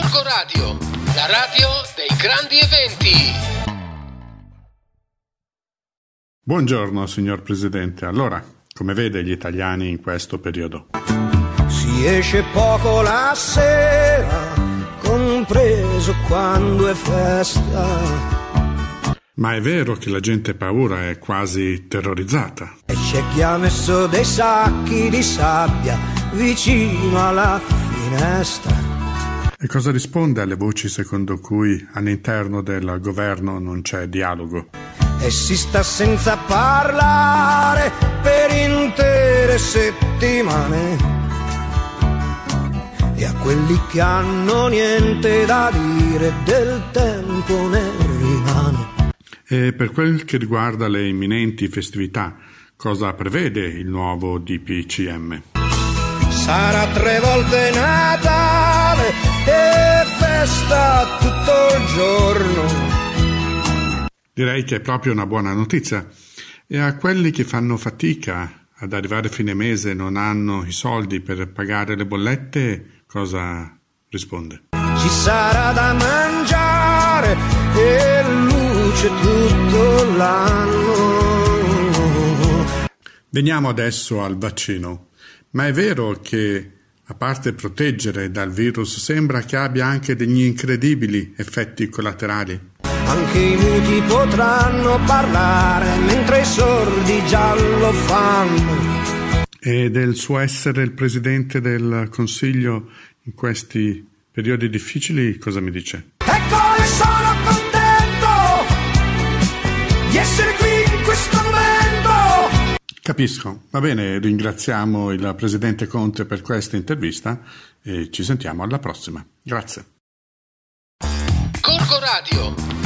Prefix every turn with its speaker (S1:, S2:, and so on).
S1: Gorgo Radio, la radio dei grandi eventi.
S2: Buongiorno, signor Presidente. Allora, come vede gli italiani in questo periodo?
S3: Si esce poco la sera, compreso quando è festa.
S2: Ma è vero che la gente paura, è quasi terrorizzata.
S3: E c'è chi ha messo dei sacchi di sabbia vicino alla finestra.
S2: E cosa risponde alle voci secondo cui all'interno del governo non c'è dialogo?
S3: E si sta senza parlare per intere settimane. E a quelli che hanno niente da dire del tempo ne rimane.
S2: E per quel che riguarda le imminenti festività, cosa prevede il nuovo DPCM?
S3: Sarà tre volte Natale
S2: Direi che è proprio una buona notizia. E a quelli che fanno fatica ad arrivare a fine mese e non hanno i soldi per pagare le bollette, cosa risponde?
S3: Ci sarà da mangiare e luce tutto l'anno.
S2: Veniamo adesso al vaccino. Ma è vero che, a parte proteggere dal virus, sembra che abbia anche degli incredibili effetti collaterali?
S3: Anche i muti potranno parlare mentre i sordi già lo fanno.
S2: E del suo essere il presidente del Consiglio in questi periodi difficili, cosa mi dice?
S3: Ecco, sono contento di essere qui in questo momento.
S2: Capisco. Va bene, ringraziamo il presidente Conte per questa intervista e ci sentiamo alla prossima. Grazie.
S1: Gorgo Radio,